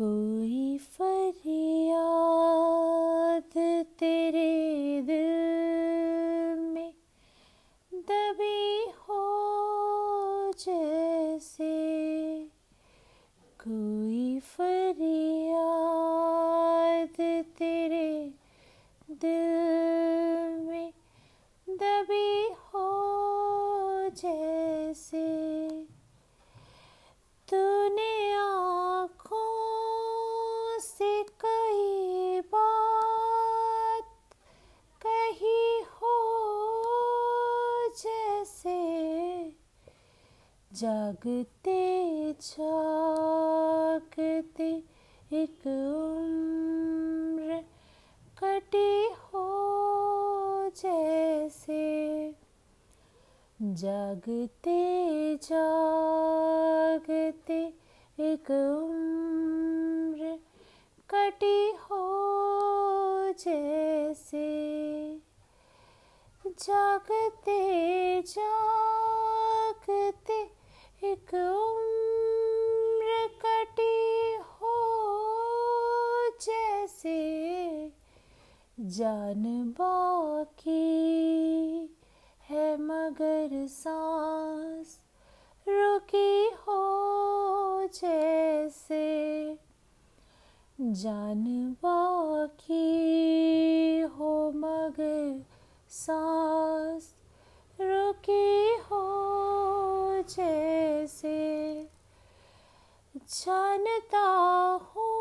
कोई फरियाद तेरे दिल में दबी हो जैसे? कोई फरियाद तेरे दिल में दबी हो जैसे? जागते जागते एक उम्र कटी हो जैसे। जागते जागते एक उम्र कटी हो जैसे। जागते जागते एक उम्र कटी हो जैसे जान बाकी है मगर सांस रुकी हो जैसे जान बाकी हो मगर सांस रुकी हो जानता हूँ